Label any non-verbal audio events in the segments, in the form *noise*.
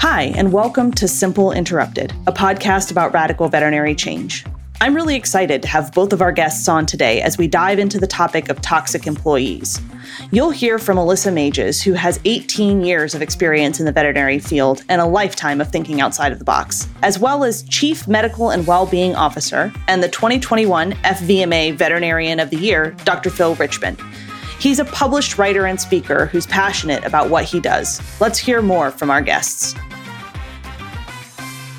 Hi, and welcome to Simple Interrupted, a podcast about radical veterinary change. I'm really excited to have both of our guests on today as we dive into the topic of toxic employees. You'll hear from Alyssa Mages, who has 18 years of experience in the veterinary field and a lifetime of thinking outside of the box, as well as Chief Medical and Wellbeing Officer and the 2021 FVMA Veterinarian of the Year, Dr. Phil Richmond. He's a published writer and speaker who's passionate about what he does. Let's hear more from our guests.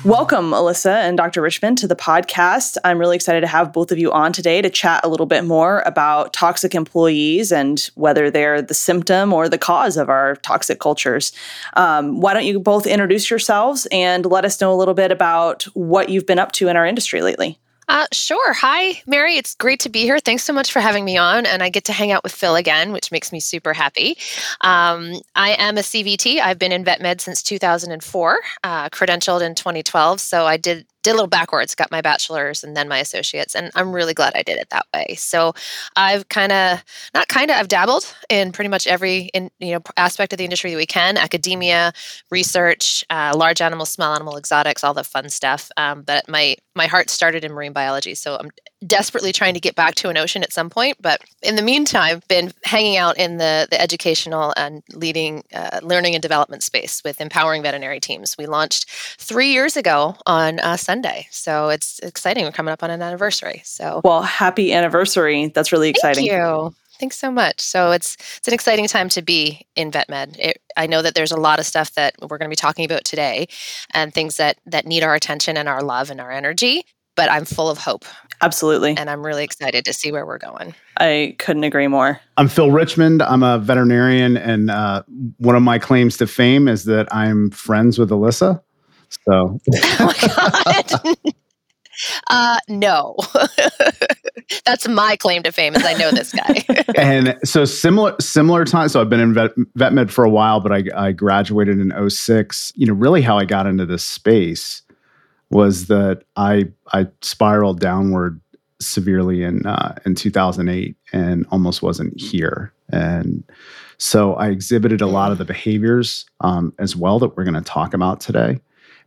Welcome, Alyssa and Dr. Richmond, to the podcast. I'm really excited to have both of you on today to chat a little bit more about toxic employees and whether they're the symptom or the cause of our toxic cultures. Um, why don't you both introduce yourselves and let us know a little bit about what you've been up to in our industry lately? Uh, sure. Hi, Mary. It's great to be here. Thanks so much for having me on. And I get to hang out with Phil again, which makes me super happy. Um, I am a CVT. I've been in vet med since 2004, uh, credentialed in 2012. So I did did a little backwards, got my bachelor's and then my associates, and I'm really glad I did it that way. So I've kind of, not kind of, I've dabbled in pretty much every in, you know aspect of the industry that we can: academia, research, uh, large animals, small animal, exotics, all the fun stuff. Um, but my my heart started in marine biology, so I'm desperately trying to get back to an ocean at some point. But in the meantime, been hanging out in the the educational and leading uh, learning and development space with empowering veterinary teams. We launched three years ago on uh, Sunday, so it's exciting. We're coming up on an anniversary. So well, happy anniversary! That's really exciting. Thank you. Thanks so much. So it's it's an exciting time to be in vet med. It, I know that there's a lot of stuff that we're going to be talking about today, and things that that need our attention and our love and our energy. But I'm full of hope. Absolutely. And I'm really excited to see where we're going. I couldn't agree more. I'm Phil Richmond. I'm a veterinarian, and uh, one of my claims to fame is that I'm friends with Alyssa. So. *laughs* oh my God. *laughs* *laughs* Uh, no. *laughs* That's my claim to fame is I know this guy. *laughs* and so similar similar time. So I've been in vet, vet med for a while, but I, I graduated in 06. You know, really how I got into this space was that I I spiraled downward severely in uh, in 2008 and almost wasn't here. And so I exhibited a lot of the behaviors um, as well that we're going to talk about today.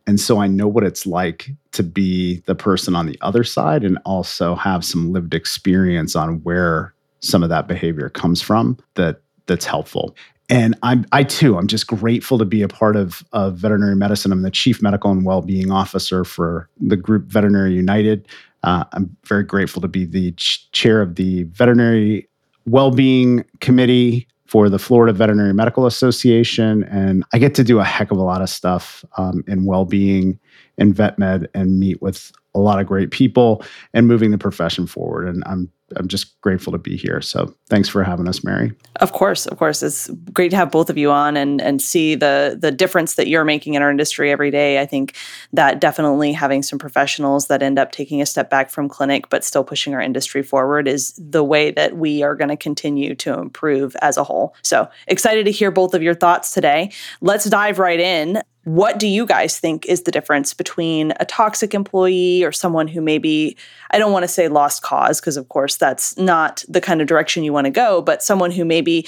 And so I know what it's like to be the person on the other side and also have some lived experience on where some of that behavior comes from that that's helpful. And I'm I too, I'm just grateful to be a part of, of veterinary medicine. I'm the chief medical and well-being officer for the group Veterinary United. Uh, I'm very grateful to be the ch- chair of the veterinary well-being committee for the Florida Veterinary Medical Association. And I get to do a heck of a lot of stuff um, in well being and vet med and meet with a lot of great people and moving the profession forward. And I'm I'm just grateful to be here. So thanks for having us, Mary. Of course, of course. It's great to have both of you on and and see the the difference that you're making in our industry every day. I think that definitely having some professionals that end up taking a step back from clinic but still pushing our industry forward is the way that we are going to continue to improve as a whole. So excited to hear both of your thoughts today. Let's dive right in. What do you guys think is the difference between a toxic employee or someone who maybe, I don't want to say lost cause, because of course that's not the kind of direction you want to go, but someone who maybe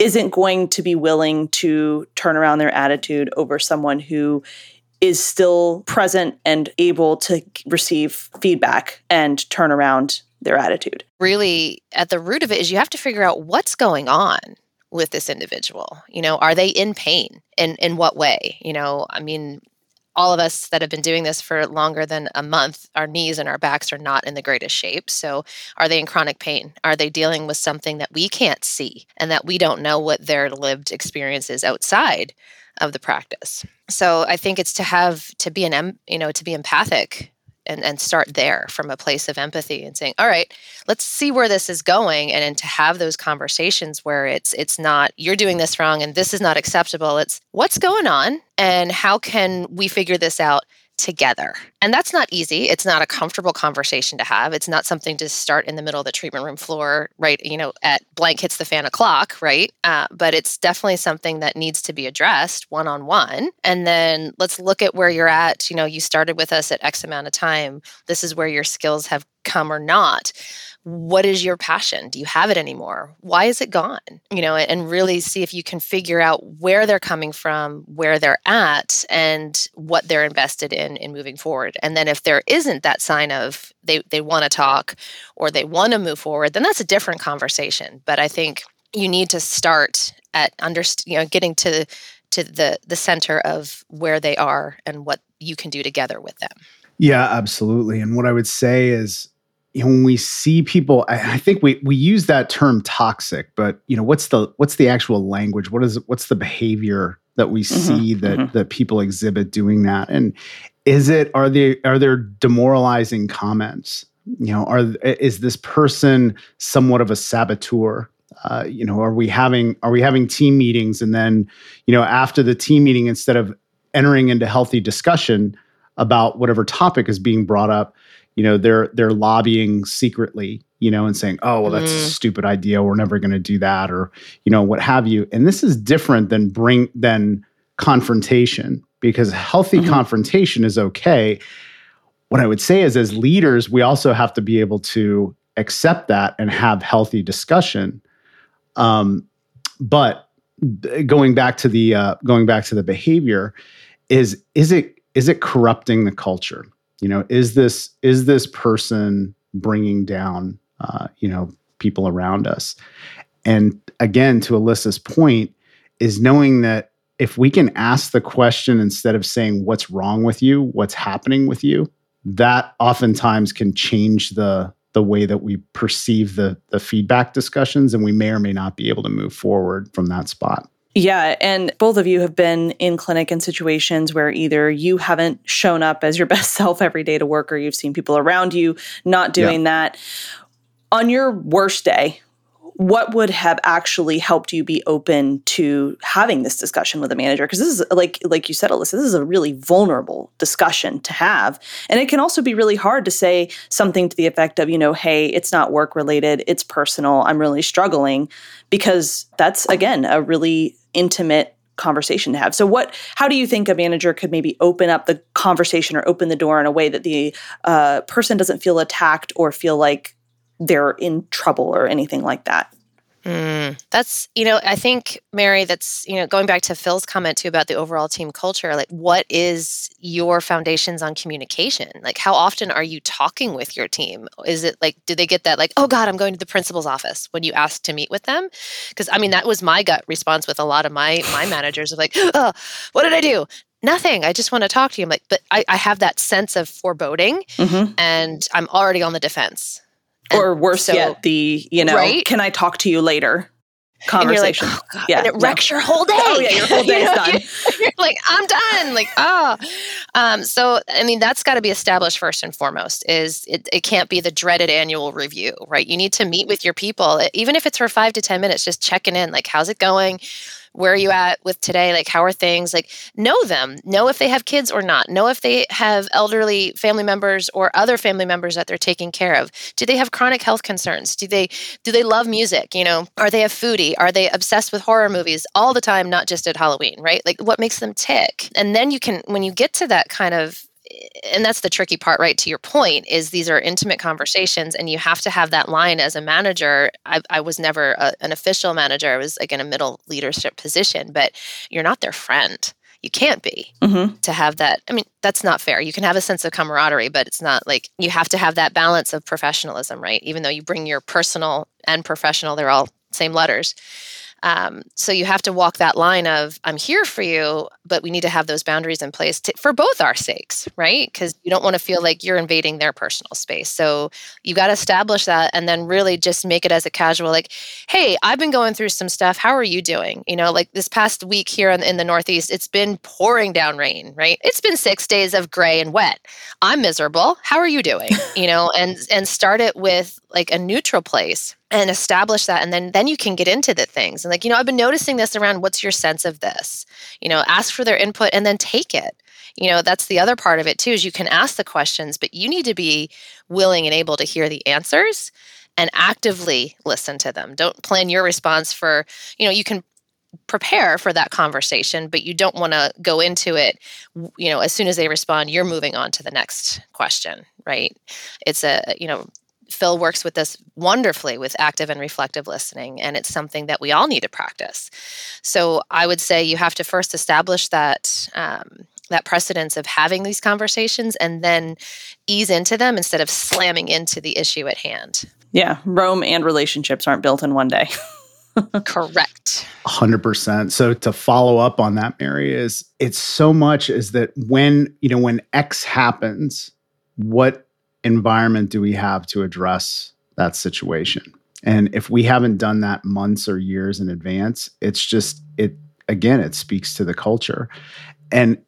isn't going to be willing to turn around their attitude over someone who is still present and able to receive feedback and turn around their attitude. Really, at the root of it is you have to figure out what's going on with this individual? You know, are they in pain? In in what way? You know, I mean, all of us that have been doing this for longer than a month, our knees and our backs are not in the greatest shape. So, are they in chronic pain? Are they dealing with something that we can't see and that we don't know what their lived experience is outside of the practice? So, I think it's to have to be an you know to be empathic and, and start there from a place of empathy and saying all right let's see where this is going and, and to have those conversations where it's it's not you're doing this wrong and this is not acceptable. It's what's going on and how can we figure this out together. And that's not easy. It's not a comfortable conversation to have. It's not something to start in the middle of the treatment room floor, right? You know, at blank hits the fan o'clock, right? Uh, but it's definitely something that needs to be addressed one on one. And then let's look at where you're at. You know, you started with us at X amount of time. This is where your skills have come or not what is your passion? Do you have it anymore? Why is it gone? You know and really see if you can figure out where they're coming from where they're at and what they're invested in in moving forward. And then if there isn't that sign of they they want to talk or they want to move forward then that's a different conversation. But i think you need to start at under you know getting to to the the center of where they are and what you can do together with them. Yeah absolutely. And what i would say is you know, when we see people, I, I, think we we use that term toxic, but you know, what's the what's the actual language? What is what's the behavior that we mm-hmm, see that mm-hmm. that people exhibit doing that? And is it are they are there demoralizing comments? You know, are is this person somewhat of a saboteur? Uh, you know, are we having are we having team meetings and then, you know, after the team meeting, instead of entering into healthy discussion about whatever topic is being brought up, you know they're they're lobbying secretly you know and saying oh well that's mm. a stupid idea. We're never going to do that or you know what have you. And this is different than bring than confrontation because healthy mm-hmm. confrontation is okay. What i would say is as leaders we also have to be able to accept that and have healthy discussion. Um, but going back to the uh, going back to the behavior is is it is it corrupting the culture you know is this is this person bringing down uh, you know people around us? And again to alyssa's point is knowing that if we can ask the question instead of saying what's wrong with you? What's happening with you? that oftentimes can change the the way that we perceive the the feedback discussions and we may or may not be able to move forward from that spot yeah. And both of you have been in clinic in situations where either you haven't shown up as your *laughs* best self every day to work or you've seen people around you not doing yeah. that. On your worst day, what would have actually helped you be open to having this discussion with a manager because this is like like you said alyssa this is a really vulnerable discussion to have and it can also be really hard to say something to the effect of you know hey it's not work related it's personal i'm really struggling because that's again a really intimate conversation to have. So what how do you think a manager could maybe open up the conversation or open the door in a way that the uh, person doesn't feel attacked or feel like they're in trouble or anything like that? Mm, that's, you know, I think, Mary, that's, you know, going back to Phil's comment too about the overall team culture, like what is your foundations on communication? Like, how often are you talking with your team? Is it like, do they get that, like, oh God, I'm going to the principal's office when you ask to meet with them? Because I mean, that was my gut response with a lot of my my managers of like, *gasps* oh, what did I do? nothing. I just want to talk to you. I'm like, but I, I have that sense of foreboding mm-hmm. and I'm already on the defense or worse so, yet, the you know, right? can I talk to you later? Conversation. Like, oh yeah, and it wrecks your whole day. Oh yeah, your *laughs* whole day is done. *laughs* You're like, I'm done. Like, oh. Um, so I mean, that's got to be established first and foremost. Is it, it can't be the dreaded annual review, right? You need to meet with your people, even if it's for five to ten minutes, just checking in. Like, how's it going? Where are you at with today? Like how are things? Like know them. Know if they have kids or not. Know if they have elderly family members or other family members that they're taking care of. Do they have chronic health concerns? Do they do they love music you know? Are they a foodie? Are they obsessed with horror movies all the time not just at halloween right? Like what makes them tick? And then you can when you get to that kind of and that's the tricky part right to your point is these are intimate conversations and you have to have that line as a manager. I, I was never a, an official manager. I was again a middle leadership position but you're not their friend. You can't be mm-hmm. to have that. I mean that's not fair. You can have a sense of camaraderie but it's not like you have to have that balance of professionalism right? Even though you bring your personal and professional they're all same letters um, so you have to walk that line of I'm here for you, but we need to have those boundaries in place to, for both our sakes, right? Because you don't want to feel like you're invading their personal space. So you got to establish that, and then really just make it as a casual, like, "Hey, I've been going through some stuff. How are you doing?" You know, like this past week here in, in the Northeast, it's been pouring down rain, right? It's been six days of gray and wet. I'm miserable. How are you doing? You know, and and start it with like a neutral place and establish that and then then you can get into the things. And like you know i've been noticing this around what's your sense of this? You know ask for their input and then take it. You know that's the other part of it too is you can ask the questions but you need to be willing and able to hear the answers and actively listen to them. Don't plan your response for you know you can prepare for that conversation, but you don't want to go into it, you know, as soon as they respond, you're moving on to the next question, right? It's a, you know, Phil works with this wonderfully with active and reflective listening, and it's something that we all need to practice. So I would say you have to first establish that um, that precedence of having these conversations, and then ease into them instead of slamming into the issue at hand. Yeah, Rome and relationships aren't built in one day. *laughs* Correct. 100%. So to follow up on that Mary is it's so much is that when, you know, when X happens, what environment do we have to address that situation? And if we haven't done that months or years in advance, it's just it again it speaks to the culture. And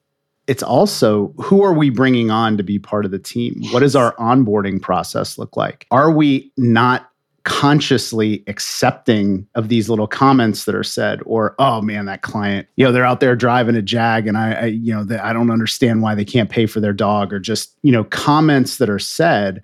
it's also who are we bringing on to be part of the team? What does our onboarding process look like? Are we not consciously accepting of these little comments that are said or oh man that client you know they're out there driving a jag and i, I you know i don't understand why they can't pay for their dog or just you know comments that are said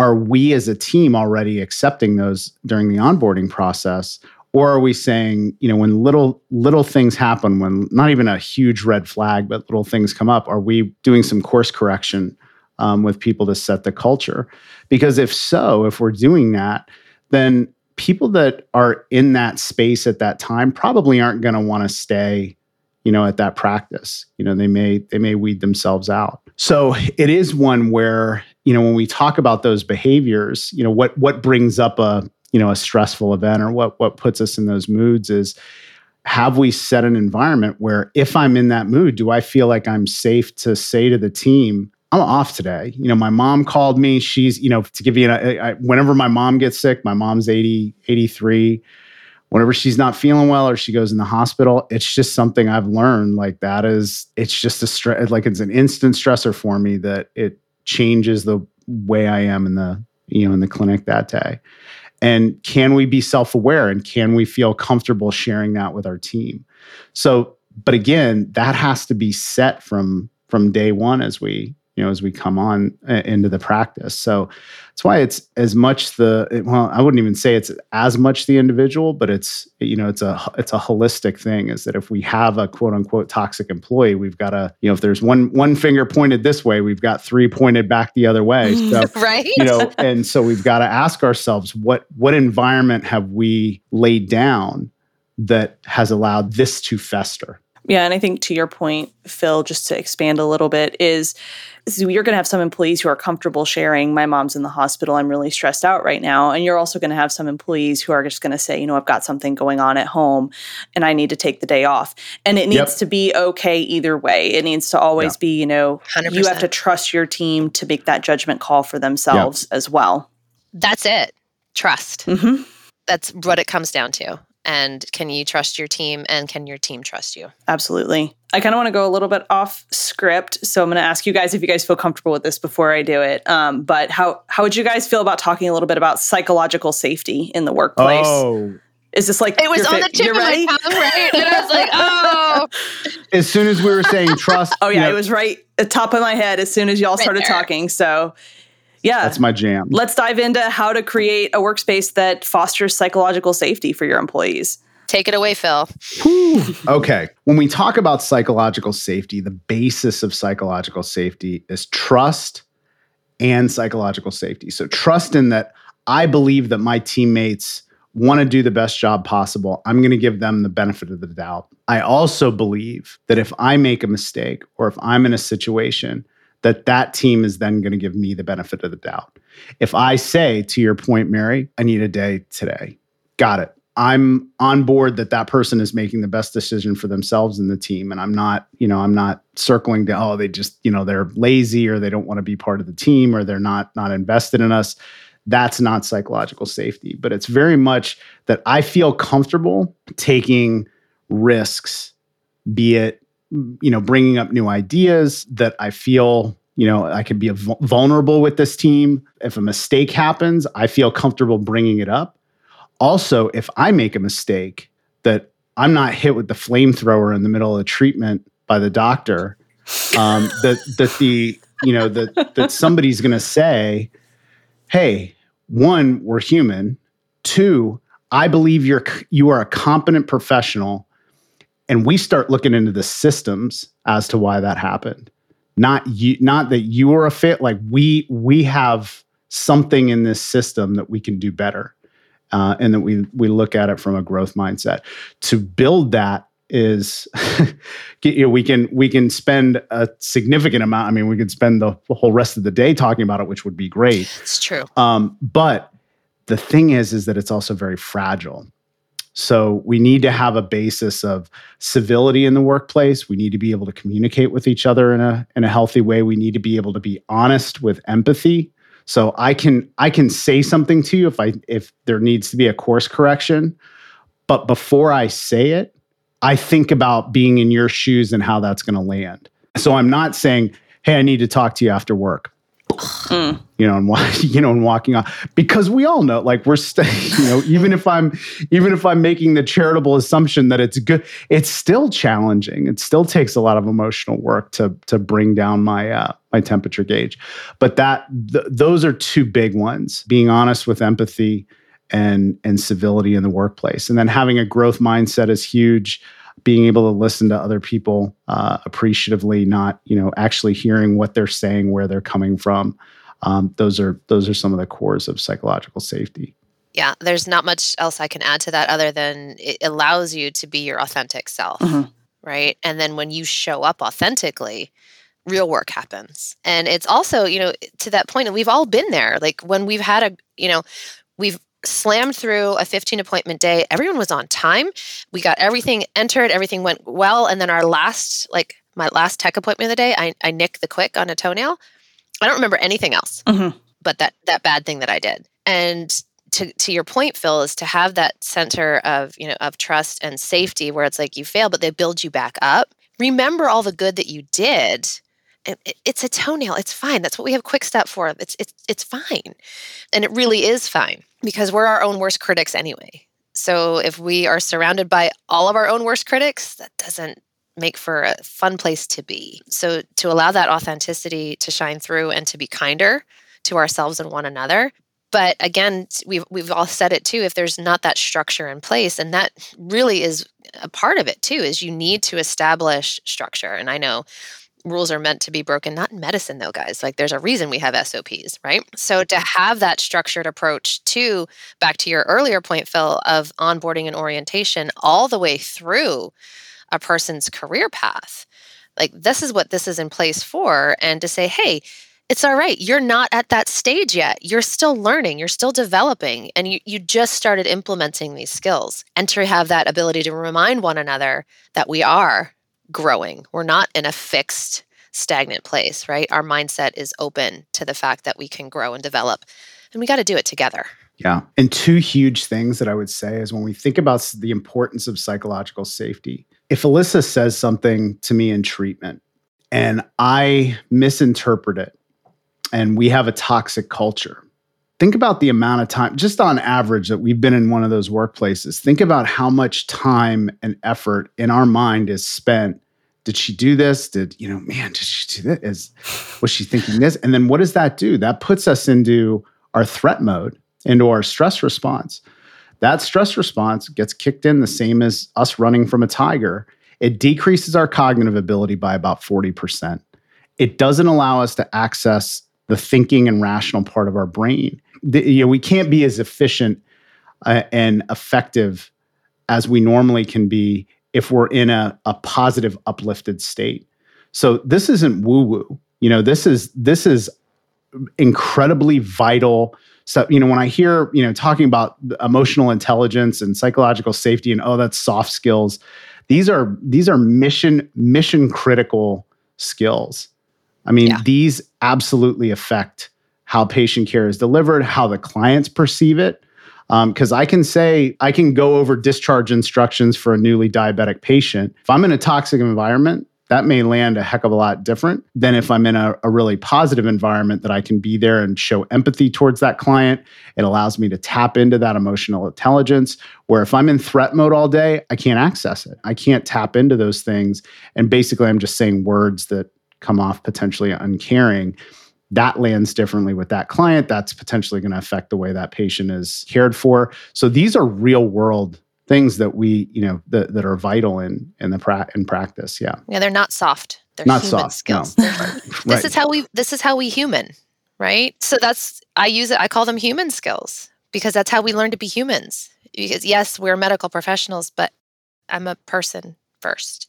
are we as a team already accepting those during the onboarding process? Or are we saying you know when little little things happen when not even a huge red flag but little things come up are we doing some course correction um, with people to set the culture? Because if so if we're doing that then people that are in that space at that time probably aren't going to want to stay you know at that practice. You know they may they may weed themselves out. So it is one where you know when we talk about those behaviors you know what what brings up a you know a stressful event or what what puts us in those moods is have we set an environment where if i'm in that mood do i feel like i'm safe to say to the team I'm off today. You know, my mom called me. She's, you know, to give you, an, I, whenever my mom gets sick, my mom's 80, 83. Whenever she's not feeling well or she goes in the hospital, it's just something I've learned. Like that is, it's just a stress, like it's an instant stressor for me that it changes the way I am in the, you know, in the clinic that day. And can we be self aware and can we feel comfortable sharing that with our team? So, but again, that has to be set from from day one as we you know as we come on uh, into the practice. So that's why it's as much the well i wouldn't even say it's as much the individual but it's you know it's a it's a holistic thing is that if we have a quote unquote toxic employee we've got to you know if there's one one finger pointed this way we've got three pointed back the other way. So *laughs* right? you know and so we've got to ask ourselves what what environment have we laid down that has allowed this to fester yeah, and I think to your point, Phil, just to expand a little bit, is so you're going to have some employees who are comfortable sharing, my mom's in the hospital, I'm really stressed out right now. And you're also going to have some employees who are just going to say, you know, I've got something going on at home and I need to take the day off. And it needs yep. to be okay either way. It needs to always be, you know, 100%. you have to trust your team to make that judgment call for themselves yep. as well. That's it. Trust. Mm-hmm. That's what it comes down to and can you trust your team and can your team trust you absolutely i kind of want to go a little bit off script so i'm going to ask you guys if you guys feel comfortable with this before i do it um, but how how would you guys feel about talking a little bit about psychological safety in the workplace oh is this like it was on the tip of my tongue, right? And I was like, oh. *laughs* As soon as we were saying trust, oh yeah, you know, it was right at the top of my head as soon as y'all right started there. talking. So yeah. That's my jam. Let's dive into how to create a workspace that fosters psychological safety for your employees. Take it away, Phil. okay. When we talk about psychological safety, the basis of psychological safety is trust and psychological safety. So, trust in that I believe that my teammates want to do the best job possible. I'm going to give them the benefit of the doubt. I also believe that if I make a mistake or if I'm in a situation that that team is then going to give me the benefit of the doubt. If I say, to your point, Mary, I need a day today, got it. I'm on board that that person is making the best decision for themselves and the team. And I'm not, you know, I'm not circling to, oh, they just, you know, they're lazy or they don't want to be part of the team or they're not, not invested in us. That's not psychological safety. But it's very much that I feel comfortable taking risks, be it you know bringing up new ideas that i feel you know i can be vulnerable with this team. If a mistake happens i feel comfortable bringing it up. Also if i make a mistake that i'm not hit with the flamethrower in the middle of the treatment by the doctor um, *laughs* that that the you know that that somebody's going to say hey one we're human. Two i believe you're you are a competent professional and we start looking into the systems as to why that happened. Not you not that you are a fit like we we have something in this system that we can do better uh, and that we we look at it from a growth mindset. To build that is *laughs* you know, we can we can spend a significant amount i mean we could spend the whole rest of the day talking about it which would be great. It's true. Um, but the thing is is that it's also very fragile so we need to have a basis of civility in the workplace. We need to be able to communicate with each other in a in a healthy way. We need to be able to be honest with empathy. So I can I can say something to you if I if there needs to be a course correction, but before I say it, I think about being in your shoes and how that's going to land. So I'm not saying, "Hey, I need to talk to you after work." You know, and *laughs* you know, and walking off because we all know, like we're, st- *laughs* you know, even if I'm, even if I'm making the charitable assumption that it's good, it's still challenging. It still takes a lot of emotional work to to bring down my uh, my temperature gauge. But that th- those are two big ones: being honest with empathy and and civility in the workplace, and then having a growth mindset is huge being able to listen to other people uh, appreciatively, not you know actually hearing what they're saying, where they're coming from. Um, those are those are some of the cores of psychological safety. Yeah, there's not much else I can add to that other than it allows you to be your authentic self, mm-hmm. right? And then when you show up authentically, real work happens. And it's also, you know, to that point, and we've all been there. Like when we've had a, you know, we've slammed through a 15 appointment day. Everyone was on time. We got everything entered, everything went well. And then our last, like my last tech appointment of the day, I, I nicked the quick on a toenail. I don't remember anything else mm-hmm. but that that bad thing that I did. And to, to your point, Phil, is to have that center of, you know, of trust and safety where it's like you fail, but they build you back up. Remember all the good that you did it's a toenail. It's fine. That's what we have Kwik Stop for. It's it's it's fine. And it really is fine because we're our own worst critics anyway. So if we are surrounded by all of our own worst critics, that doesn't make for a fun place to be. So to allow that authenticity to shine through and to be kinder to ourselves and one another. But again, we've we've all said it too. If there's not that structure in place, and that really is a part of it too, is you need to establish structure. And I know rules are meant to be broken not in medicine though guys. Like there's a reason we have sops right. So to have that structured approach to back to your earlier point phil of onboarding and orientation all the way through a person's career path like this is what this is in place for. And to say hey it's all right. You're not at that stage yet. You're still learning. You're still developing. And you, you just started implementing these skills. And to have that ability to remind one another that we are growing. We're not in a fixed, stagnant place, right? Our mindset is open to the fact that we can grow and develop, and we got to do it together. Yeah. And two huge things that I would say is when we think about the importance of psychological safety, if Alyssa says something to me in treatment and I misinterpret it and we have a toxic culture, think about the amount of time, just on average, that we've been in one of those workplaces. Think about how much time and effort in our mind is spent. Did she do this? Did, you know, man, did she do this? Is, was she thinking this? And then what does that do? That puts us into our threat mode, into our stress response. That stress response gets kicked in the same as us running from a tiger. It decreases our cognitive ability by about 40%. It doesn't allow us to access the thinking and rational part of our brain the, you know, we can't be as efficient uh, and effective as we normally can be if we're in a, a positive, uplifted state. So this isn't woo woo. You know, this is this is incredibly vital stuff. You know, when I hear you know talking about emotional intelligence and psychological safety, and oh, that's soft skills. These are these are mission mission critical skills. I mean, yeah. these absolutely affect how patient care is delivered, how the clients perceive it. Because um, I can say, I can go over discharge instructions for a newly diabetic patient. If I'm in a toxic environment, that may land a heck of a lot different than if I'm in a, a, really positive environment that I can be there and show empathy towards that client. It allows me to tap into that emotional intelligence. Where if I'm in threat mode all day, I can't access it. I can't tap into those things. And basically, I'm just saying words that come off potentially uncaring that lands differently with that client. That's potentially going to affect the way that patient is cared for. So these are real world things that we you know that, that are vital in in the pra- in practice yeah yeah they're not soft they're not human soft skills no. *laughs* this right. is how we this is how we human right so that's i use it i call them human skills because that's how we learn to be humans because yes we're medical professionals but i'm a person first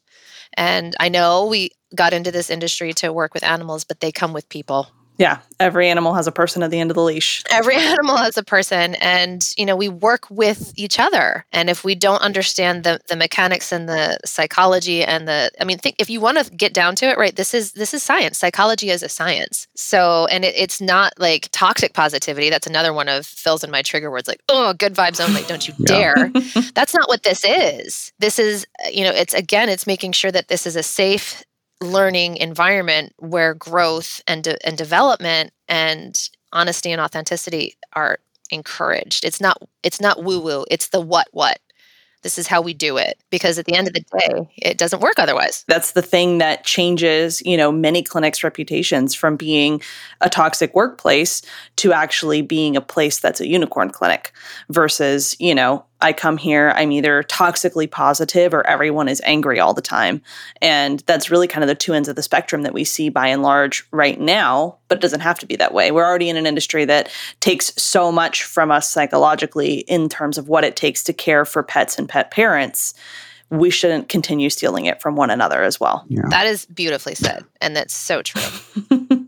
and i know we got into this industry to work with animals but they come with people yeah, every animal has a person at the end of the leash. Every *laughs* animal has a person and you know, we work with each other. And if we don't understand the the mechanics and the psychology and the I mean think if you want to get down to it, right, this is this is science. Psychology is a science. So and it, it's not like toxic positivity. That's another one of Phil's and my trigger words like, oh, good vibes only, don't you *laughs* dare. *laughs* That's not what this is. This is, you know, it's again, it's making sure that this is a safe learning environment where growth and de- and development and honesty and authenticity are encouraged. It's not it's not woo woo. It's the what what. This is how we do it because at the end of the day, it doesn't work otherwise. That's the thing that changes, you know, many clinics' reputations from being a toxic workplace to actually being a place that's a unicorn clinic versus, you know, I come here, I'm either toxically positive or everyone is angry all the time. And that's really kind of the two ends of the spectrum that we see by and large right now, but it doesn't have to be that way. We're already in an industry that takes so much from us psychologically in terms of what it takes to care for pets and pet parents. We shouldn't continue stealing it from one another as well. Yeah. That is beautifully said. And that's so true. *laughs*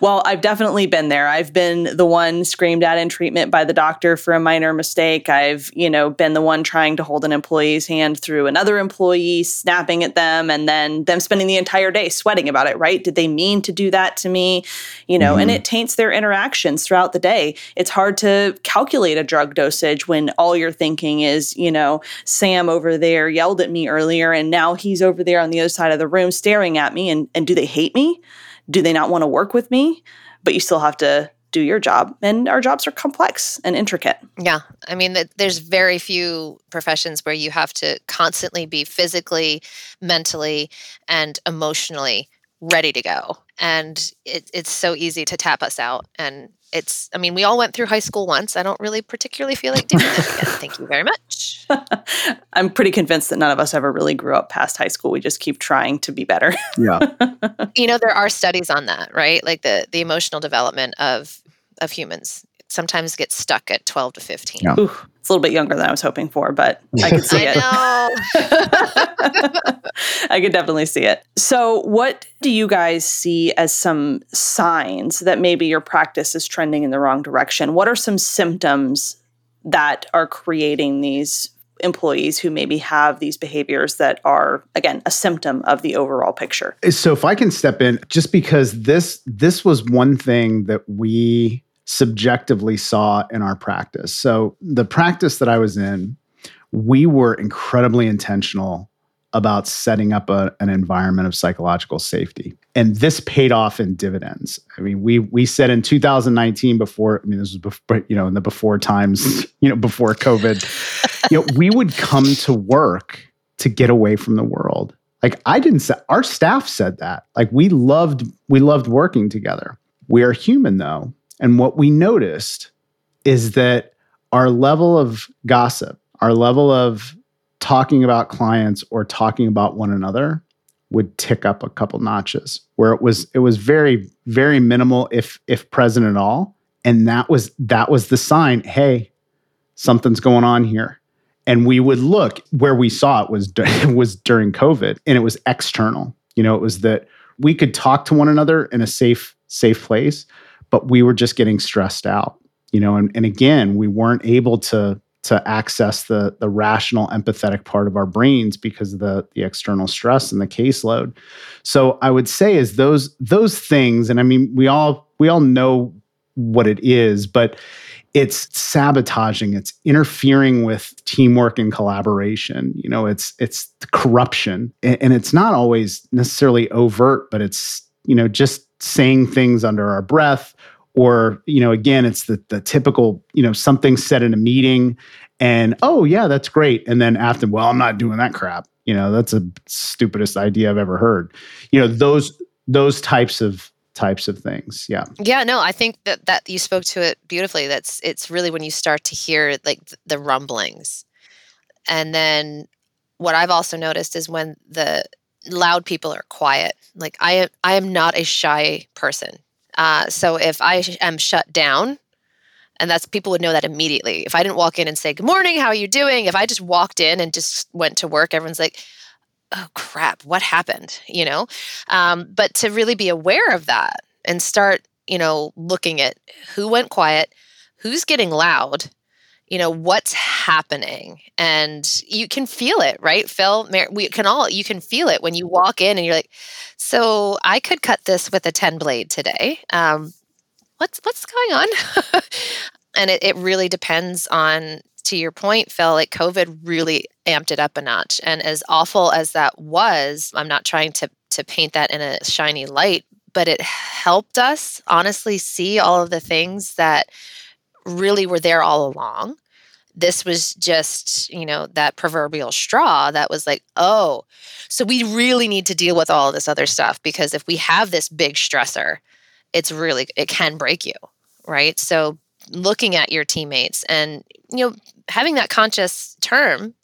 well, I've definitely been there. I've been the one screamed at in treatment by the doctor for a minor mistake. I've, you know, been the one trying to hold an employee's hand through another employee, snapping at them, and then them spending the entire day sweating about it, right? Did they mean to do that to me? You know, mm-hmm. and it taints their interactions throughout the day. It's hard to calculate a drug dosage when all you're thinking is, you know, Sam over there yelled at me earlier and now he's over there on the other side of the room staring at me and and do they hate me? Do they not want to work with me? But you still have to do your job. And our jobs are complex and intricate. Yeah. I mean, there's very few professions where you have to constantly be physically, mentally, and emotionally ready to go. And it, it's so easy to tap us out. And it's, I mean, we all went through high school once. I don't really particularly feel like doing that again. Thank you very much. *laughs* I'm pretty convinced that none of us ever really grew up past high school. We just keep trying to be better. *laughs* Yeah. you know, there are studies on that, right? Like the the emotional development of of humans sometimes gets stuck at 12 to 15. Yeah. Ooh, it's a little bit younger than I was hoping for, but *laughs* I can see I it. I could definitely see it. So, what do you guys see as some signs that maybe your practice is trending in the wrong direction? What are some symptoms that are creating these employees who maybe have these behaviors that are again a symptom of the overall picture so if i can step in just because this this was one thing that we subjectively saw in our practice so the practice that i was in we were incredibly intentional about setting up a, an environment of psychological safety. And this paid off in dividends. I mean, we we said in 2019 before, I mean, this was before, you know, in the before times, *laughs* you know, before COVID, you know, we would come to work to get away from the world. Like I didn't say our staff said that. Like we loved we loved working together. We are human though. And what we noticed is that our level of gossip, our level of talking about clients or talking about one another would tick up a couple notches where it was it was very very minimal if if present at all and that was that was the sign hey something's going on here and we would look where we saw it was *laughs* was during covid and it was external. You know it was that we could talk to one another in a safe safe place but we were just getting stressed out you know and, and again we weren't able to to access the the rational empathetic part of our brains because of the the external stress and the caseload. So i would say is those those things and i mean we all we all know what it is but it's sabotaging it's interfering with teamwork and collaboration you know it's it's corruption. And, it's not always necessarily overt but it's you know just saying things under our breath or you know again it's the the typical you know something said in a meeting and oh yeah that's great. And then after well i'm not doing that crap. You know that's the stupidest idea i've ever heard. You know those those types of types of things yeah yeah no i think that that you spoke to it beautifully that's it's really when you start to hear like the rumblings and then what I've also noticed is when the loud people are quiet. Like I am, I am not a shy person. Uh, so if I am shut down, and that's people would know that immediately. If I didn't walk in and say, Good morning, how are you doing? If I just walked in and just went to work, everyone's like, Oh crap, what happened? You know? Um, but to really be aware of that and start, you know, looking at who went quiet, who's getting loud, you know what's happening and you can feel it right phil we can all you can feel it when you walk in and you're like so i could cut this with a 10 blade today um, what's what's going on *laughs* and it, it really depends on to your point phil like covid really amped it up a notch and as awful as that was i'm not trying to to paint that in a shiny light but it helped us honestly see all of the things that really were there all along. This was just, you know, that proverbial straw that was like, oh, so we really need to deal with all this other stuff because if we have this big stressor, it's really, it can break you, right? So looking at your teammates and, you know, having that conscious term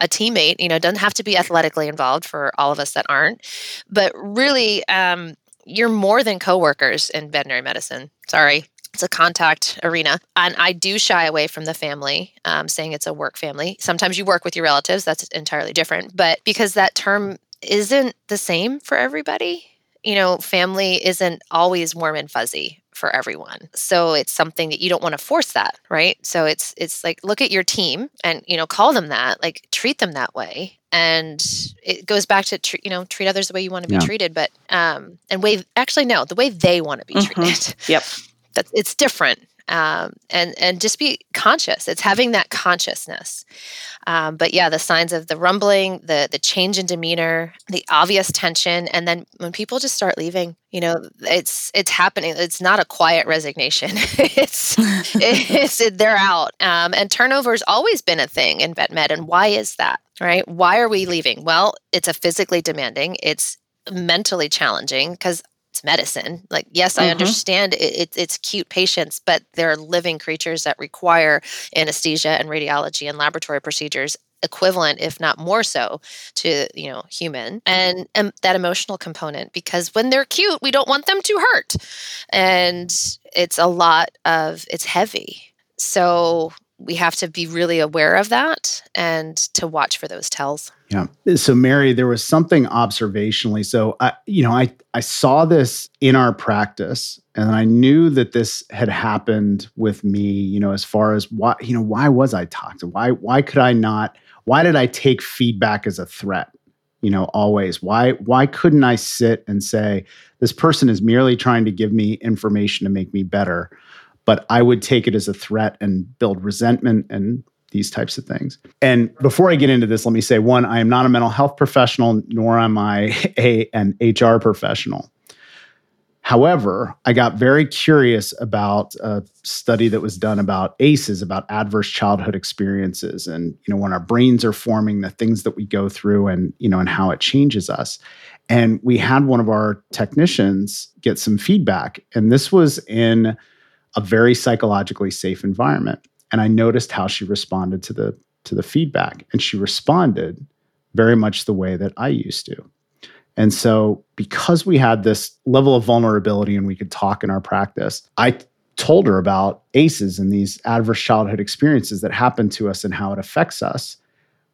a teammate you know doesn't have to be athletically involved for all of us that aren't but really um, you're more than coworkers in veterinary medicine. Sorry it's a contact arena. And i do shy away from the family um, saying it's a work family. Sometimes you work with your relatives that's entirely different but because that term isn't the same for everybody you know family isn't always warm and fuzzy for everyone. So it's something that you don't want to force that right? So it's it's like look at your team and you know call them that like treat them that way. And it goes back to tr- you know treat others the way you want to be yeah. treated but um and way actually no the way they want to be mm-hmm. treated. Yep. *laughs* That it's different um, and and just be conscious. It's having that consciousness. Um, but yeah the signs of the rumbling the the change in demeanor the obvious tension and then when people just start leaving you know it's it's happening. It's not a quiet resignation. *laughs* It's *laughs* it's it, they're out. Um, and turnover has always been a thing in vet med and why is that right? Why are we leaving? Well it's a physically demanding it's mentally challenging because it's medicine. Like, yes, I mm-hmm. understand it, it, it's cute patients, but they're living creatures that require anesthesia and radiology and laboratory procedures equivalent if not more so to you know human and, and that emotional component because when they're cute we don't want them to hurt and it's a lot of it's heavy so we have to be really aware of that and to watch for those tells. Yeah. So Mary, there was something observationally. So I, you know, I I saw this in our practice and I knew that this had happened with me, you know, as far as why, you know, why was I talked to? Why why could I not why did I take feedback as a threat? You know, always. Why why couldn't I sit and say this person is merely trying to give me information to make me better? but I would take it as a threat and build resentment and these types of things. And before I get into this, let me say one, I am not a mental health professional, nor am I *laughs* a, an HR professional. However, I got very curious about a study that was done about ACEs, about adverse childhood experiences, and you know when our brains are forming, the things that we go through, and you know, and how it changes us. And we had one of our technicians get some feedback, and this was in a very psychologically safe environment. And I noticed how she responded to the to the feedback. And she responded very much the way that I used to. And so, because we had this level of vulnerability and we could talk in our practice, I told her about ACEs and these adverse childhood experiences that happen to us and how it affects us,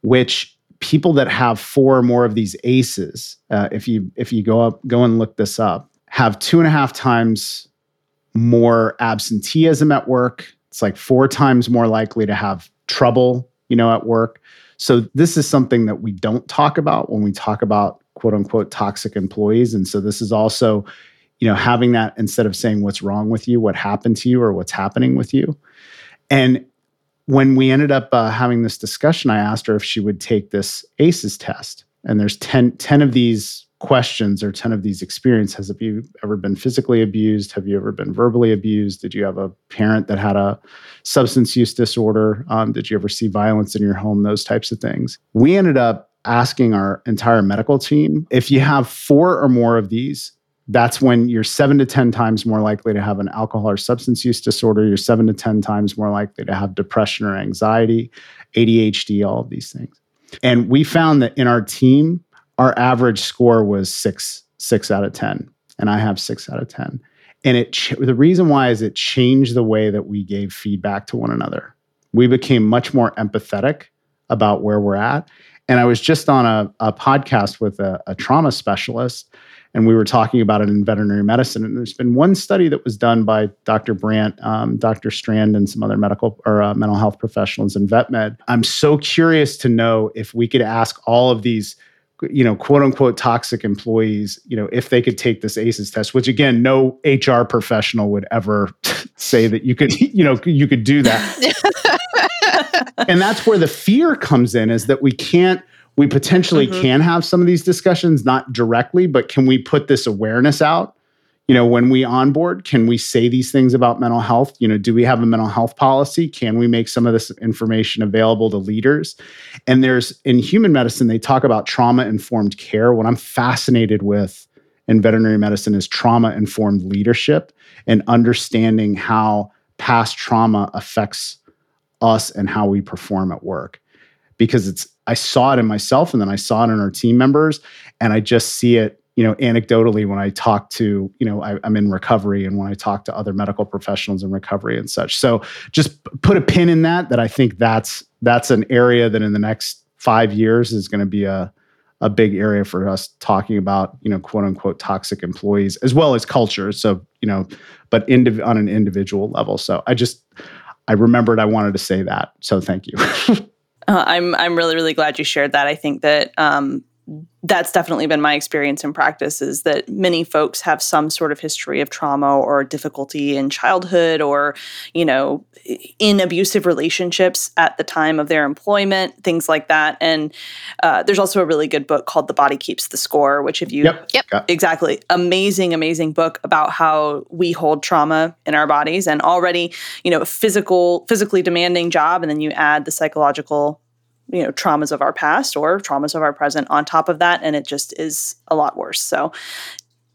which people that have four or more of these ACEs, uh, if you if you go up go and look this up, have two and a half times more absenteeism at work. It's like four times more likely to have trouble, you know, at work. So this is something that we don't talk about when we talk about quote unquote toxic employees. And so this is also, you know, having that instead of saying what's wrong with you, what happened to you, or what's happening with you. And when we ended up uh, having this discussion, I asked her if she would take this ACEs test. And there's 10, 10 of these questions or 10 of these experiences have you ever been physically abused? Have you ever been verbally abused? Did you have a parent that had a substance use disorder? Um, did you ever see violence in your home? Those types of things. We ended up asking our entire medical team if you have four or more of these that's when you're seven to 10 times more likely to have an alcohol or substance use disorder. You're seven to 10 times more likely to have depression or anxiety, ADHD, all of these things. And we found that in our team, our average score was six, six out of 10. And I have six out of 10. And it the reason why is it changed the way that we gave feedback to one another. We became much more empathetic about where we're at. And I was just on a, a podcast with a, a trauma specialist and we were talking about it in veterinary medicine. And there's been one study that was done by Dr. Brandt, um, Dr. Strand, and some other medical or uh, mental health professionals in VetMed. I'm so curious to know if we could ask all of these you know quote unquote toxic employees you know if they could take this aces test which again no hr professional would ever *laughs* say that you could *laughs* you know you could do that *laughs* and that's where the fear comes in is that we can't we potentially mm-hmm. can have some of these discussions, not directly, but can we put this awareness out? You know, when we onboard, can we say these things about mental health? You know, do we have a mental health policy? Can we make some of this information available to leaders? And there's in human medicine, they talk about trauma informed care. What I'm fascinated with in veterinary medicine is trauma informed leadership and understanding how past trauma affects us and how we perform at work because it's I saw it in myself and then I saw it in our team members and I just see it you know anecdotally when I talk to you know I, am in recovery and when I talk to other medical professionals in recovery and such. So just put a pin in that that I think that's that's an area that in the next five years is going to be a a big area for us talking about you know quote unquote toxic employees as well as culture. So you know but indiv- on an individual level. So I just I remembered I wanted to say that. So thank you. *laughs* Uh, I'm I'm really really glad you shared that. I think that um, that's definitely been my experience in practice is that many folks have some sort of history of trauma or difficulty in childhood or you know in abusive relationships at the time of their employment things like that. And uh, there's also a really good book called the body keeps the score which if you yep, yep. exactly. Amazing amazing book about how we hold trauma in our bodies and already you know physical physically demanding job and then you add the psychological you know traumas of our past or traumas of our present on top of that and it just is a lot worse. So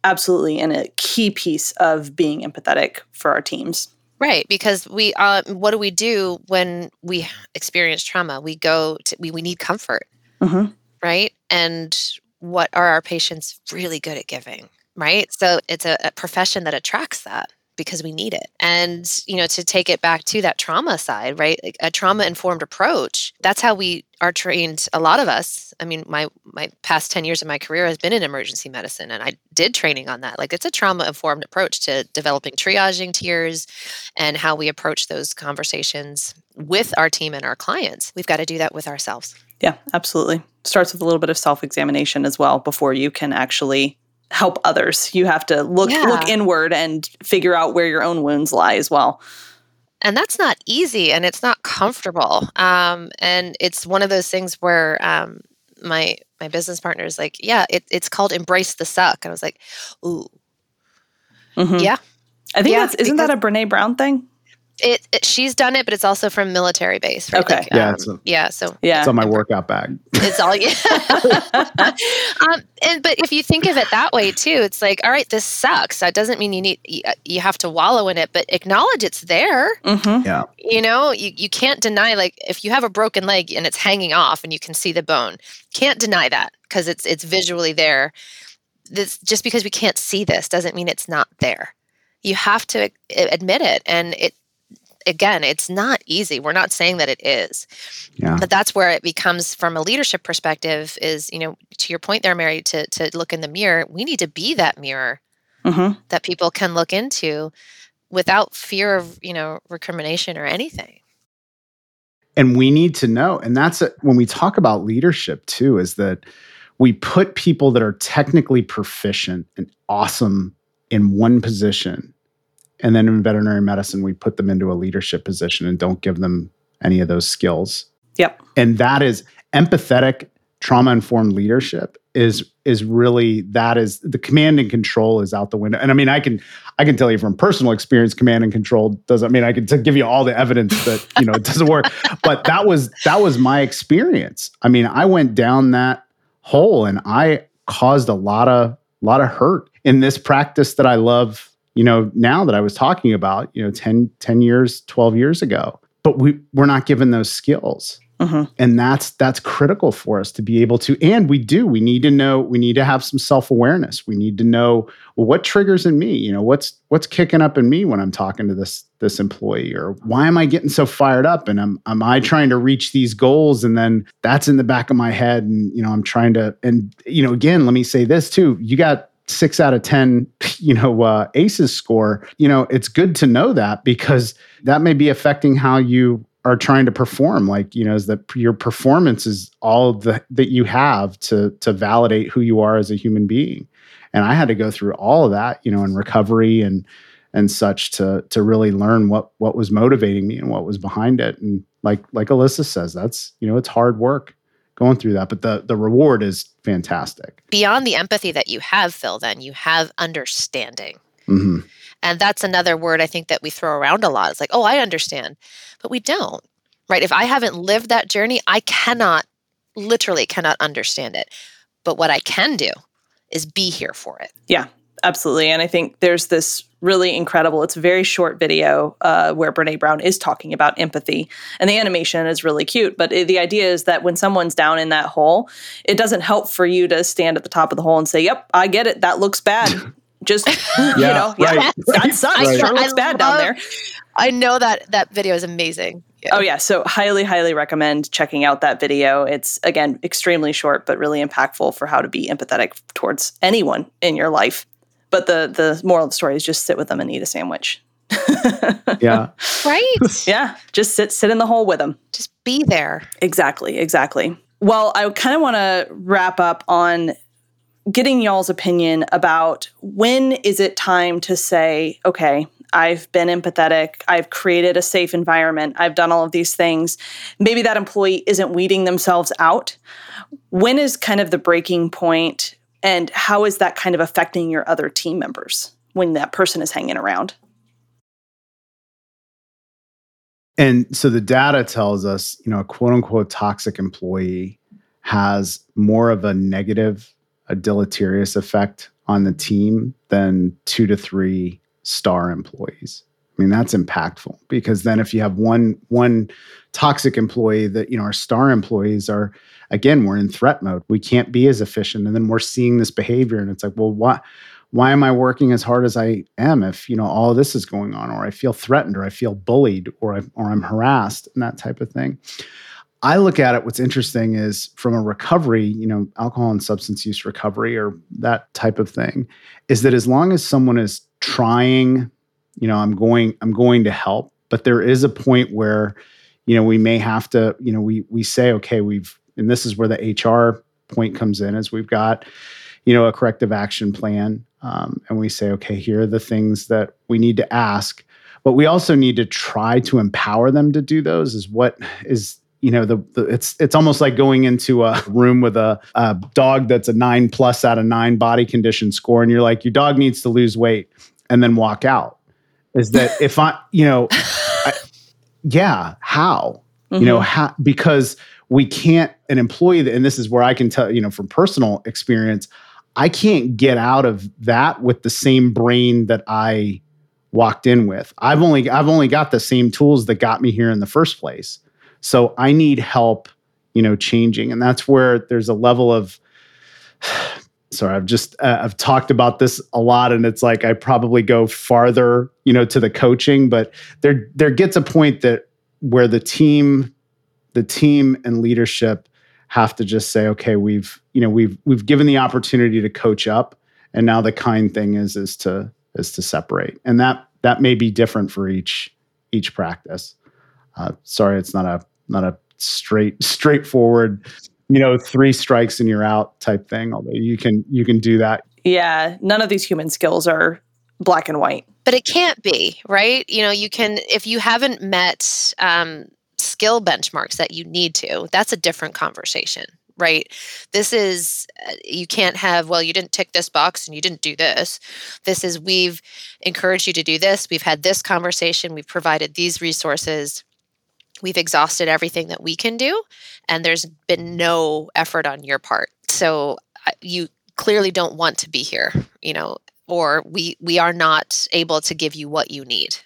absolutely and a key piece of being empathetic for our teams. Right because we uh, what do we do when we experience trauma? We go to we, we need comfort mm-hmm. right? And what are our patients really good at giving right? So it's a, a profession that attracts that because we need it. And, you know, to take it back to that trauma side, right? Like a trauma informed approach, that's how we are trained a lot of us. I mean, my my past 10 years of my career has been in emergency medicine and I did training on that. Like it's a trauma informed approach to developing triaging tiers and how we approach those conversations with our team and our clients. We've got to do that with ourselves. Yeah, absolutely. Starts with a little bit of self examination as well before you can actually help others. You have to look yeah. look inward and figure out where your own wounds lie as well. And that's not easy, and it's not comfortable. Um, and it's one of those things where um, my my business partner is like, "Yeah, it, it's called embrace the suck," and I was like, "Ooh, mm-hmm. yeah." I think yeah, that's isn't that a Brene Brown thing? It, it, she's done it, but it's also from military base. Right? Okay. Like, yeah. Um, a, yeah. So yeah, it's on my workout bag. It's all yeah. *laughs* um, and but if you think of it that way too, it's like, all right, this sucks. That doesn't mean you need you have to wallow in it, but acknowledge it's there. Mm-hmm. Yeah. You know, you you can't deny like if you have a broken leg and it's hanging off and you can see the bone, can't deny that because it's it's visually there. This just because we can't see this doesn't mean it's not there you have to admit it and it again, it's not easy. We're not saying that it is. Yeah. But that's where it becomes from a leadership perspective is, you know, to your point there, Mary, to, to look in the mirror, we need to be that mirror mm-hmm. that people can look into without fear of, you know, recrimination or anything. And we need to know. And that's a, when we talk about leadership too, is that we put people that are technically proficient and awesome in one position and then in veterinary medicine, we put them into a leadership position and don't give them any of those skills. Yep. And that is empathetic, trauma informed leadership is is really that is the command and control is out the window. And I mean, I can I can tell you from personal experience, command and control doesn't I mean I can give you all the evidence that you know it doesn't work. *laughs* but that was that was my experience. I mean, I went down that hole and I caused a lot of a lot of hurt in this practice that I love, you know, now that I was talking about, you know, 10, 10 years, 12 years ago. But we, we're not given those skills. Mm-hmm. And that's that's critical for us to be able to. And we do. We need to know. We need to have some self awareness. We need to know well, what triggers in me. You know, what's what's kicking up in me when I'm talking to this this employee, or why am I getting so fired up? And am am I trying to reach these goals? And then that's in the back of my head. And you know, I'm trying to. And you know, again, let me say this too. You got six out of 10, *laughs* you know, uh, ACEs score, you know, it's good to know that because that may be affecting how you are trying to perform like you know is that your performance is all the, that you have to to validate who you are as a human being. And i had to go through all of that you know in recovery and and such to to really learn what what was motivating me and what was behind it. And like like alyssa says that's you know it's hard work going through that but the the reward is fantastic beyond the empathy that you have phil then you have understanding mm-hmm. And that's another word I think that we throw around a lot. It's like, oh, I understand, but we don't, right? If I haven't lived that journey, I cannot, literally cannot understand it. But what I can do is be here for it. Yeah, absolutely. And I think there's this really incredible, it's a very short video uh, where Brene Brown is talking about empathy. And the animation is really cute. But it, the idea is that when someone's down in that hole, it doesn't help for you to stand at the top of the hole and say, yep, I get it. That looks bad. *laughs* just yeah, you know, right. yeah, that sucks. *laughs* Right. Sure looks I bad love, down there. I know that that video is amazing. Yeah. Oh yeah, so highly, highly recommend checking out that video. It's again extremely short, but really impactful for how to be empathetic towards anyone in your life. But the the moral of the story is just sit with them and eat a sandwich. *laughs* yeah. Right. *laughs* yeah. Just sit sit in the hole with them. Just be there. Exactly. Exactly. Well, I kind of want to wrap up on getting y'all's opinion about when is it time to say, okay, I've been empathetic, I've created a safe environment, I've done all of these things. Maybe that employee isn't weeding themselves out. When is kind of the breaking point, and how is that kind of affecting your other team members when that person is hanging around? And so the data tells us, you know, a quote unquote toxic employee has more of a negative a deleterious effect on the team than two to three star employees. I mean, that's impactful because then if you have one one toxic employee that, you know, our star employees are again, we're in threat mode. We can't be as efficient. And then we're seeing this behavior and it's like, well, why why am I working as hard as I am if, you know, all this is going on or I feel threatened or I feel bullied or I or I'm harassed and that type of thing. I look at it, what's interesting is from a recovery, you know, alcohol and substance use recovery or that type of thing, is that as long as someone is trying, you know, I'm going, I'm going to help, but there is a point where, you know, we may have to, you know, we we say, okay, we've, and this is where the HR point comes in, is we've got, you know, a corrective action plan. Um, and we say, okay, here are the things that we need to ask but we also need to try to empower them to do those is what is you know the, the, it's it's almost like going into a room with a, a, dog that's a nine plus out of nine body condition score and you're like your dog needs to lose weight and then walk out is that *laughs* if i you know I, yeah how mm-hmm. you know mm-hmm. how because we can't an employee and this is where i can tell you know from personal experience i can't get out of that with the same brain that i walked in with i've only i've only got the same tools that got me here in the first place so I need help, you know, changing. And that's where there's a level of, *sighs* sorry, I've just, uh, I've talked about this a lot and it's like I probably go farther, you know, to the coaching, but there, there gets a point that where the team, the team and leadership have to just say, okay, we've, you know, we've, we've given the opportunity to coach up. And now the kind thing is, is to, is to separate. And that, that may be different for each, each practice. Uh, sorry, it's not a not a straight straightforward you know three strikes and you're out type thing although you can you can do that yeah none of these human skills are black and white but it can't be right you know you can if you haven't met um, skill benchmarks that you need to that's a different conversation right? This is uh, you can't have well you didn't tick this box and you didn't do this. This is we've encouraged you to do this. We've had this conversation. We've provided these resources. We've exhausted everything that we can do and there's been no effort on your part. So you clearly don't want to be here, you know, or we we are not able to give you what you need.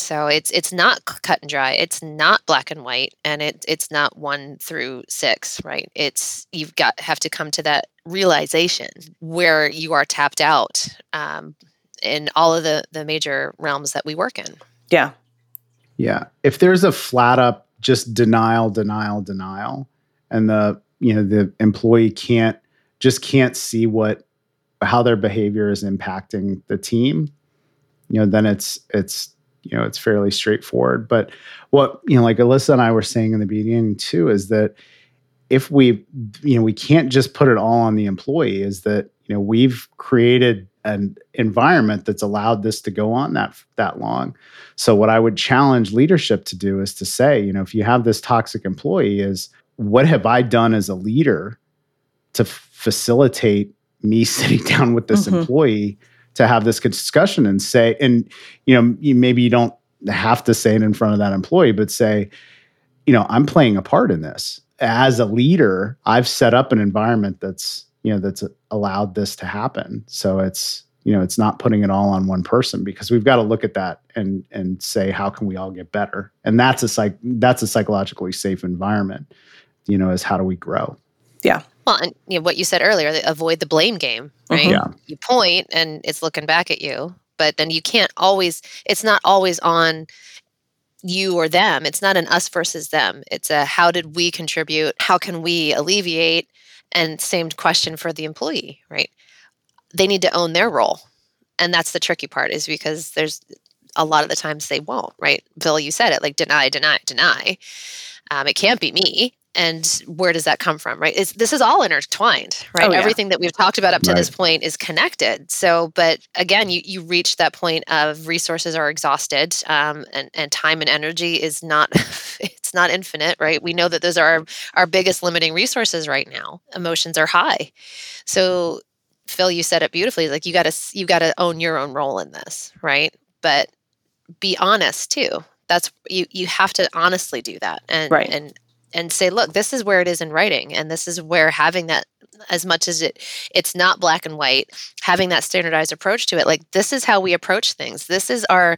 So it's it's not cut and dry. It's not black and white, and it it's not one through six, right? It's you've got have to come to that realization where you are tapped out um, in all of the the major realms that we work in. Yeah, yeah. If there's a flat up just denial, denial, denial, and the you know the employee can't just can't see what how their behavior is impacting the team, you know, then it's it's you know it's fairly straightforward. But what you know, like Alyssa and I were saying in the beginning too, is that if we you know we can't just put it all on the employee. Is that you know we've created an environment that's allowed this to go on that that long. So what I would challenge leadership to do is to say, you know, if you have this toxic employee, is what have I done as a leader to facilitate me *laughs* sitting down with this mm-hmm. employee to have this discussion and say, and you know, you, maybe you don't have to say it in front of that employee, but say, you know, I'm playing a part in this as a leader. I've set up an environment that's you know that's allowed this to happen. So it's you know it's not putting it all on one person because we've got to look at that and and say how can we all get better and that's a psych that's a psychologically safe environment you know is how do we grow yeah well, and you know, what you said earlier, avoid the blame game, right? Mm-hmm. Yeah. You point and it's looking back at you, but then you can't always, it's not always on you or them. It's not an us versus them. It's a how did we contribute? How can we alleviate? And same question for the employee, right? They need to own their role. And that's the tricky part is because there's a lot of the times they won't, right? Bill, you said it like deny, deny, deny. Um, it can't be me and where does that come from right? It's, this is all intertwined right? Oh, yeah. everything that we've talked about up to right. this point is connected. So but again you, you reach that point of resources are exhausted um, and, and time and energy is not *laughs* it's not infinite right? We know that those are our, our biggest limiting resources right now. Emotions are high. So phil you said it beautifully like you got to you got to own your own role in this right? But be honest too. That's you you have to honestly do that and right. and and say look this is where it is in writing and this is where having that as much as it it's not black and white having that standardized approach to it like this is how we approach things. This is our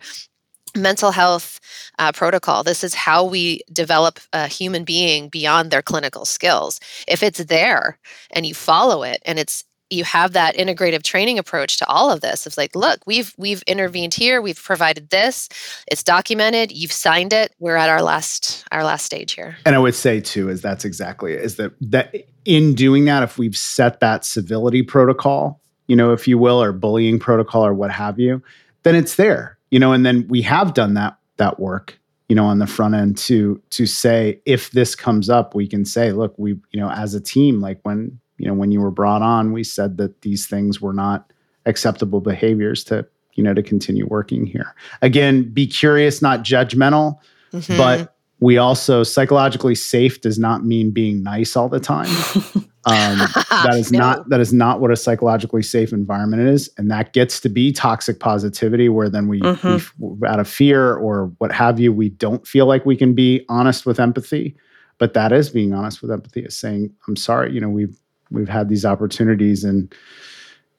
mental health uh, protocol. This is how we develop a human being beyond their clinical skills. If it's there and you follow it and it's you have that integrative training approach to all of this. It's like look we've we've intervened here. We've provided this. It's documented. You've signed it. We're at our last our last stage here. And i would say too is that's exactly is that that in doing that if we've set that civility protocol you know if you will or bullying protocol or what have you then it's there you know and then we have done that that work you know on the front end to to say if this comes up we can say look we you know as a team like when you know, when you were brought on, we said that these things were not acceptable behaviors to, you know, to continue working here. Again, be curious, not judgmental, mm-hmm. but we also psychologically safe does not mean being nice all the time. *laughs* Um, that is no. not that is not what a psychologically safe environment is, and that gets to be toxic positivity, where then we, mm-hmm. we out of fear or what have you, we don't feel like we can be honest with empathy. But that is being honest with empathy, is saying, "I'm sorry, you know, we've we've had these opportunities and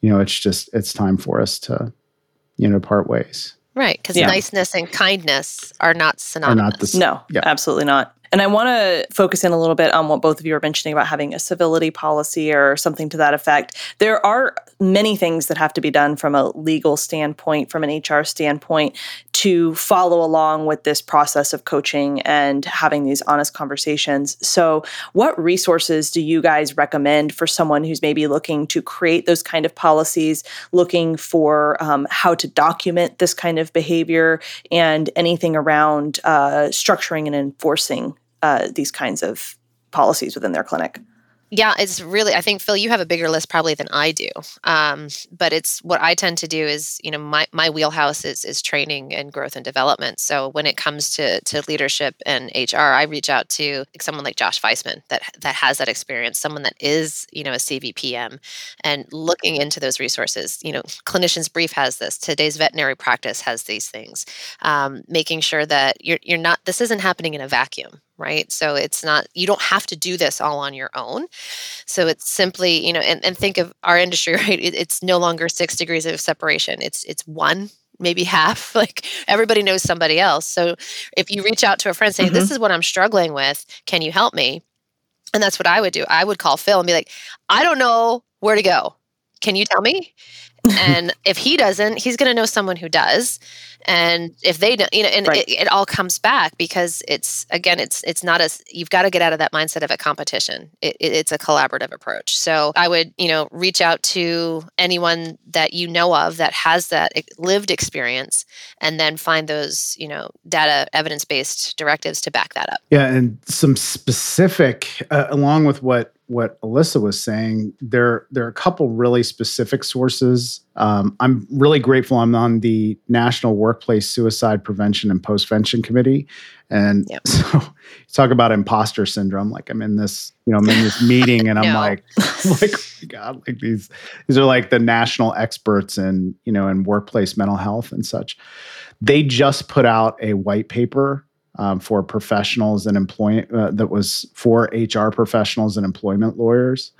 you know it's just it's time for us to you know part ways right because yeah. niceness and kindness are not synonymous are not the, no yeah. absolutely not and I want to focus in a little bit on what both of you are mentioning about having a civility policy or something to that effect. There are many things that have to be done from a legal standpoint, from an HR standpoint, to follow along with this process of coaching and having these honest conversations. So, what resources do you guys recommend for someone who's maybe looking to create those kind of policies, looking for um, how to document this kind of behavior, and anything around uh, structuring and enforcing uh, these kinds of policies within their clinic. Yeah, it's really. I think Phil, you have a bigger list probably than I do. Um, but it's what I tend to do is, you know, my my wheelhouse is is training and growth and development. So when it comes to to leadership and HR, I reach out to someone like Josh Vaisman that that has that experience, someone that is, you know, a CVPM, and looking into those resources. You know, clinicians brief has this. Today's veterinary practice has these things. Um, making sure that you're you're not. This isn't happening in a vacuum right? So it's not, you don't have to do this all on your own. So it's simply, you know, and, and think of our industry, *laughs* right? It, it's no longer six degrees of separation. It's it's one, maybe half. *laughs* Like everybody knows somebody else. So if you reach out to a friend saying, mm-hmm. This is what I'm struggling with, can you help me? And that's what I would do. I would call Phil and be like, I don't know where to go. Can you tell me? *laughs* and if he doesn't, he's going to know someone who does. And if they don't, you know, and right. it, it, all comes back because it's again, it's it's not as you've got to get out of that mindset of a competition. It, it, it's a collaborative approach. So I would, you know, reach out to anyone that you know of that has that lived experience, and then find those, you know, data evidence based directives to back that up. Yeah, and some specific, uh, along with what what Alyssa was saying, there there are a couple really specific sources. Um, I'm really grateful. I'm on the National Workplace Suicide Prevention and Postvention Committee, and yep. *laughs* so talk about imposter syndrome. Like I'm in this, you know, I'm in this meeting, and I'm *laughs* like, *laughs* like oh God, like these these are like the national experts in you know in workplace mental health and such. They just put out a white paper um, for professionals and employment uh, that was for HR professionals and employment lawyers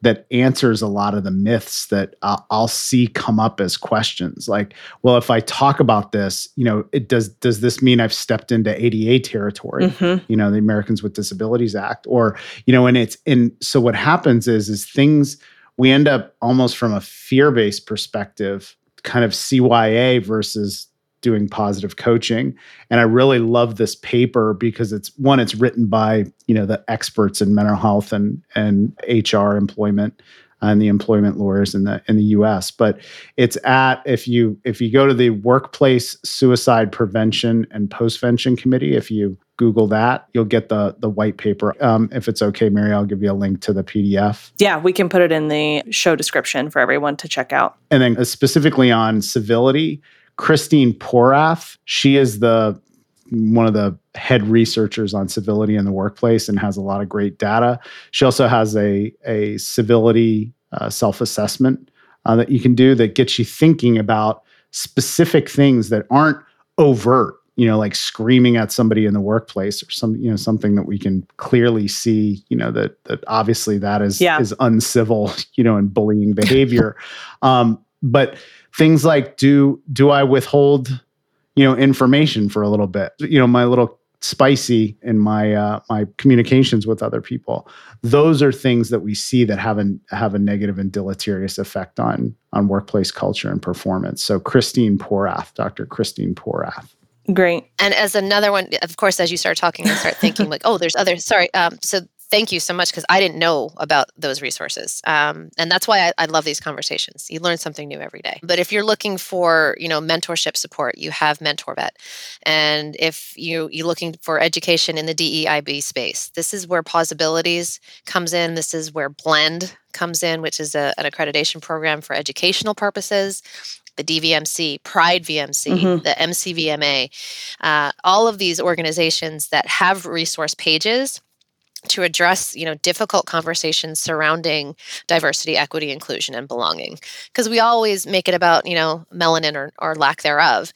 that answers a lot of the myths that I'll, I'll see come up as questions like well if i talk about this you know it does does this mean i've stepped into ada territory mm-hmm. you know the americans with disabilities act or you know and it's and so what happens is is things we end up almost from a fear-based perspective kind of cya versus doing positive coaching. And i really love this paper because it's one it's written by you know the experts in mental health and and hr employment and the employment lawyers in the in the US but it's at if you if you go to the workplace suicide prevention and postvention committee if you google that you'll get the the white paper. Um, if it's okay mary i'll give you a link to the pdf yeah we can put it in the show description for everyone to check out. And then uh, specifically on civility Christine Porath. She is the one of the head researchers on civility in the workplace and has a lot of great data. She also has a a civility uh, self assessment uh, that you can do that gets you thinking about specific things that aren't overt. You know, like screaming at somebody in the workplace or some, you know, something that we can clearly see, you know, that that obviously that is yeah. is uncivil, *laughs* you know, and bullying behavior. um, but things like do do I withhold you know information for a little bit? You know my little spicy in my uh, my communications with other people. Those are things that we see that have a have a negative and deleterious effect on on workplace culture and performance. So christine porath dr christine porath. Great. And as another one of course as you start talking i start thinking like oh there's other sorry um, so thank you so much because I didn't know about those resources. Um, and that's why I, I, love these conversations. You learn something new every day. But if you're looking for, you know, mentorship support, you have MentorVet. And if you, you're looking for education in the DEIB space, this is where Pauseabilities comes in. This is where Blend comes in, which is a, an accreditation program for educational purposes the DVMC, Pride VMC, mm-hmm. the MCVMA, uh, all of these organizations that have resource pages to address you know difficult conversations surrounding diversity equity inclusion and belonging because we always make it about you know melanin or, or lack thereof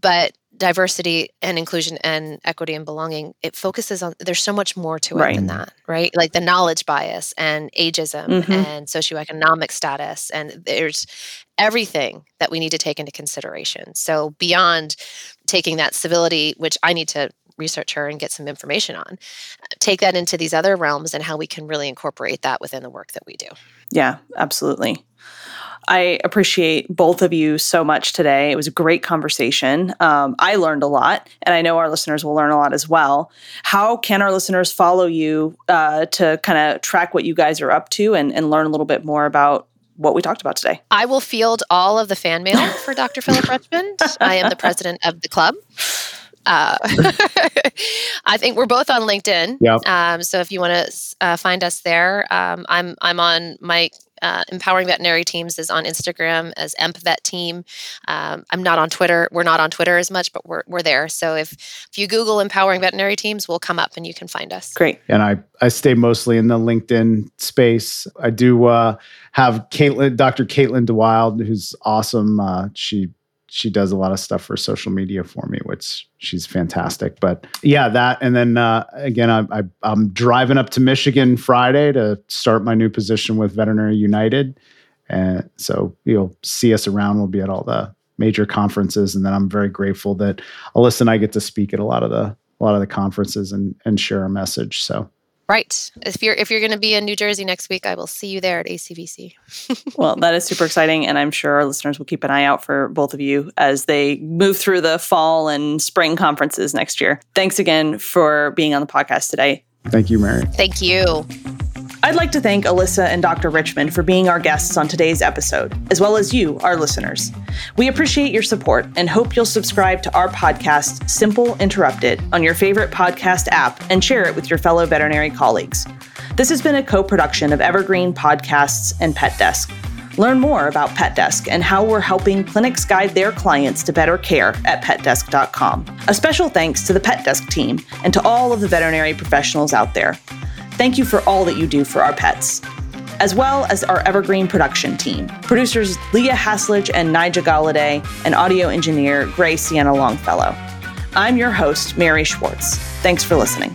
but diversity and inclusion and equity and belonging it focuses on there's so much more to it right. than that right like the knowledge bias and ageism mm-hmm. and socioeconomic status and there's everything that we need to take into consideration so beyond taking that civility which i need to research her and get some information on. Take that into these other realms and how we can really incorporate that within the work that we do. Yeah, absolutely. I appreciate both of you so much today. It was a great conversation. Um, I learned a lot, and I know our listeners will learn a lot as well. How can our listeners follow you uh, to kind of track what you guys are up to and, and learn a little bit more about what we talked about today. I will field all of the fan mail for Dr. Philip *laughs* Richmond. I am the president of the club. Uh, *laughs* *laughs* I think we're both on LinkedIn. Yeah. Um, so if you want to uh, find us there, um, I'm I'm on my uh, empowering veterinary teams is on Instagram as EmpVet team. Um, I'm not on Twitter. We're not on Twitter as much, but we're, we're there. So if, if you Google empowering veterinary teams, we'll come up and you can find us. Great. And I, I stay mostly in the LinkedIn space. I do uh, have Caitlin, Dr. Caitlin DeWilde, who's awesome. Uh, she she does a lot of stuff for social media for me, which she's fantastic. But yeah, that and then uh, again, I, I, I'm driving up to Michigan Friday to start my new position with Veterinary United, and so you'll see us around. We'll be at all the major conferences, and then I'm very grateful that Alyssa and I get to speak at a lot of the a lot of the conferences and and share a message. So Right. If you're if you're going to be in New Jersey next week, I will see you there at ACVC. *laughs* well, that is super exciting, and I'm sure our listeners will keep an eye out for both of you as they move through the fall and spring conferences next year. Thanks again for being on the podcast today. Thank you, Mary. Thank you. I'd like to thank Alyssa and Dr. Richmond for being our guests on today's episode, as well as you, our listeners. We appreciate your support and hope you'll subscribe to our podcast, Simple Interrupted, on your favorite podcast app and share it with your fellow veterinary colleagues. This has been a co production of Evergreen Podcasts and Pet Desk. Learn more about Pet Desk and how we're helping clinics guide their clients to better care at petdesk.com. A special thanks to the Pet Desk team and to all of the veterinary professionals out there. Thank you for all that you do for our pets, as well as our Evergreen production team, producers Leah Haslage and Nija Galladay, and audio engineer Gray Sienna Longfellow. I'm your host, Mary Schwartz. Thanks for listening.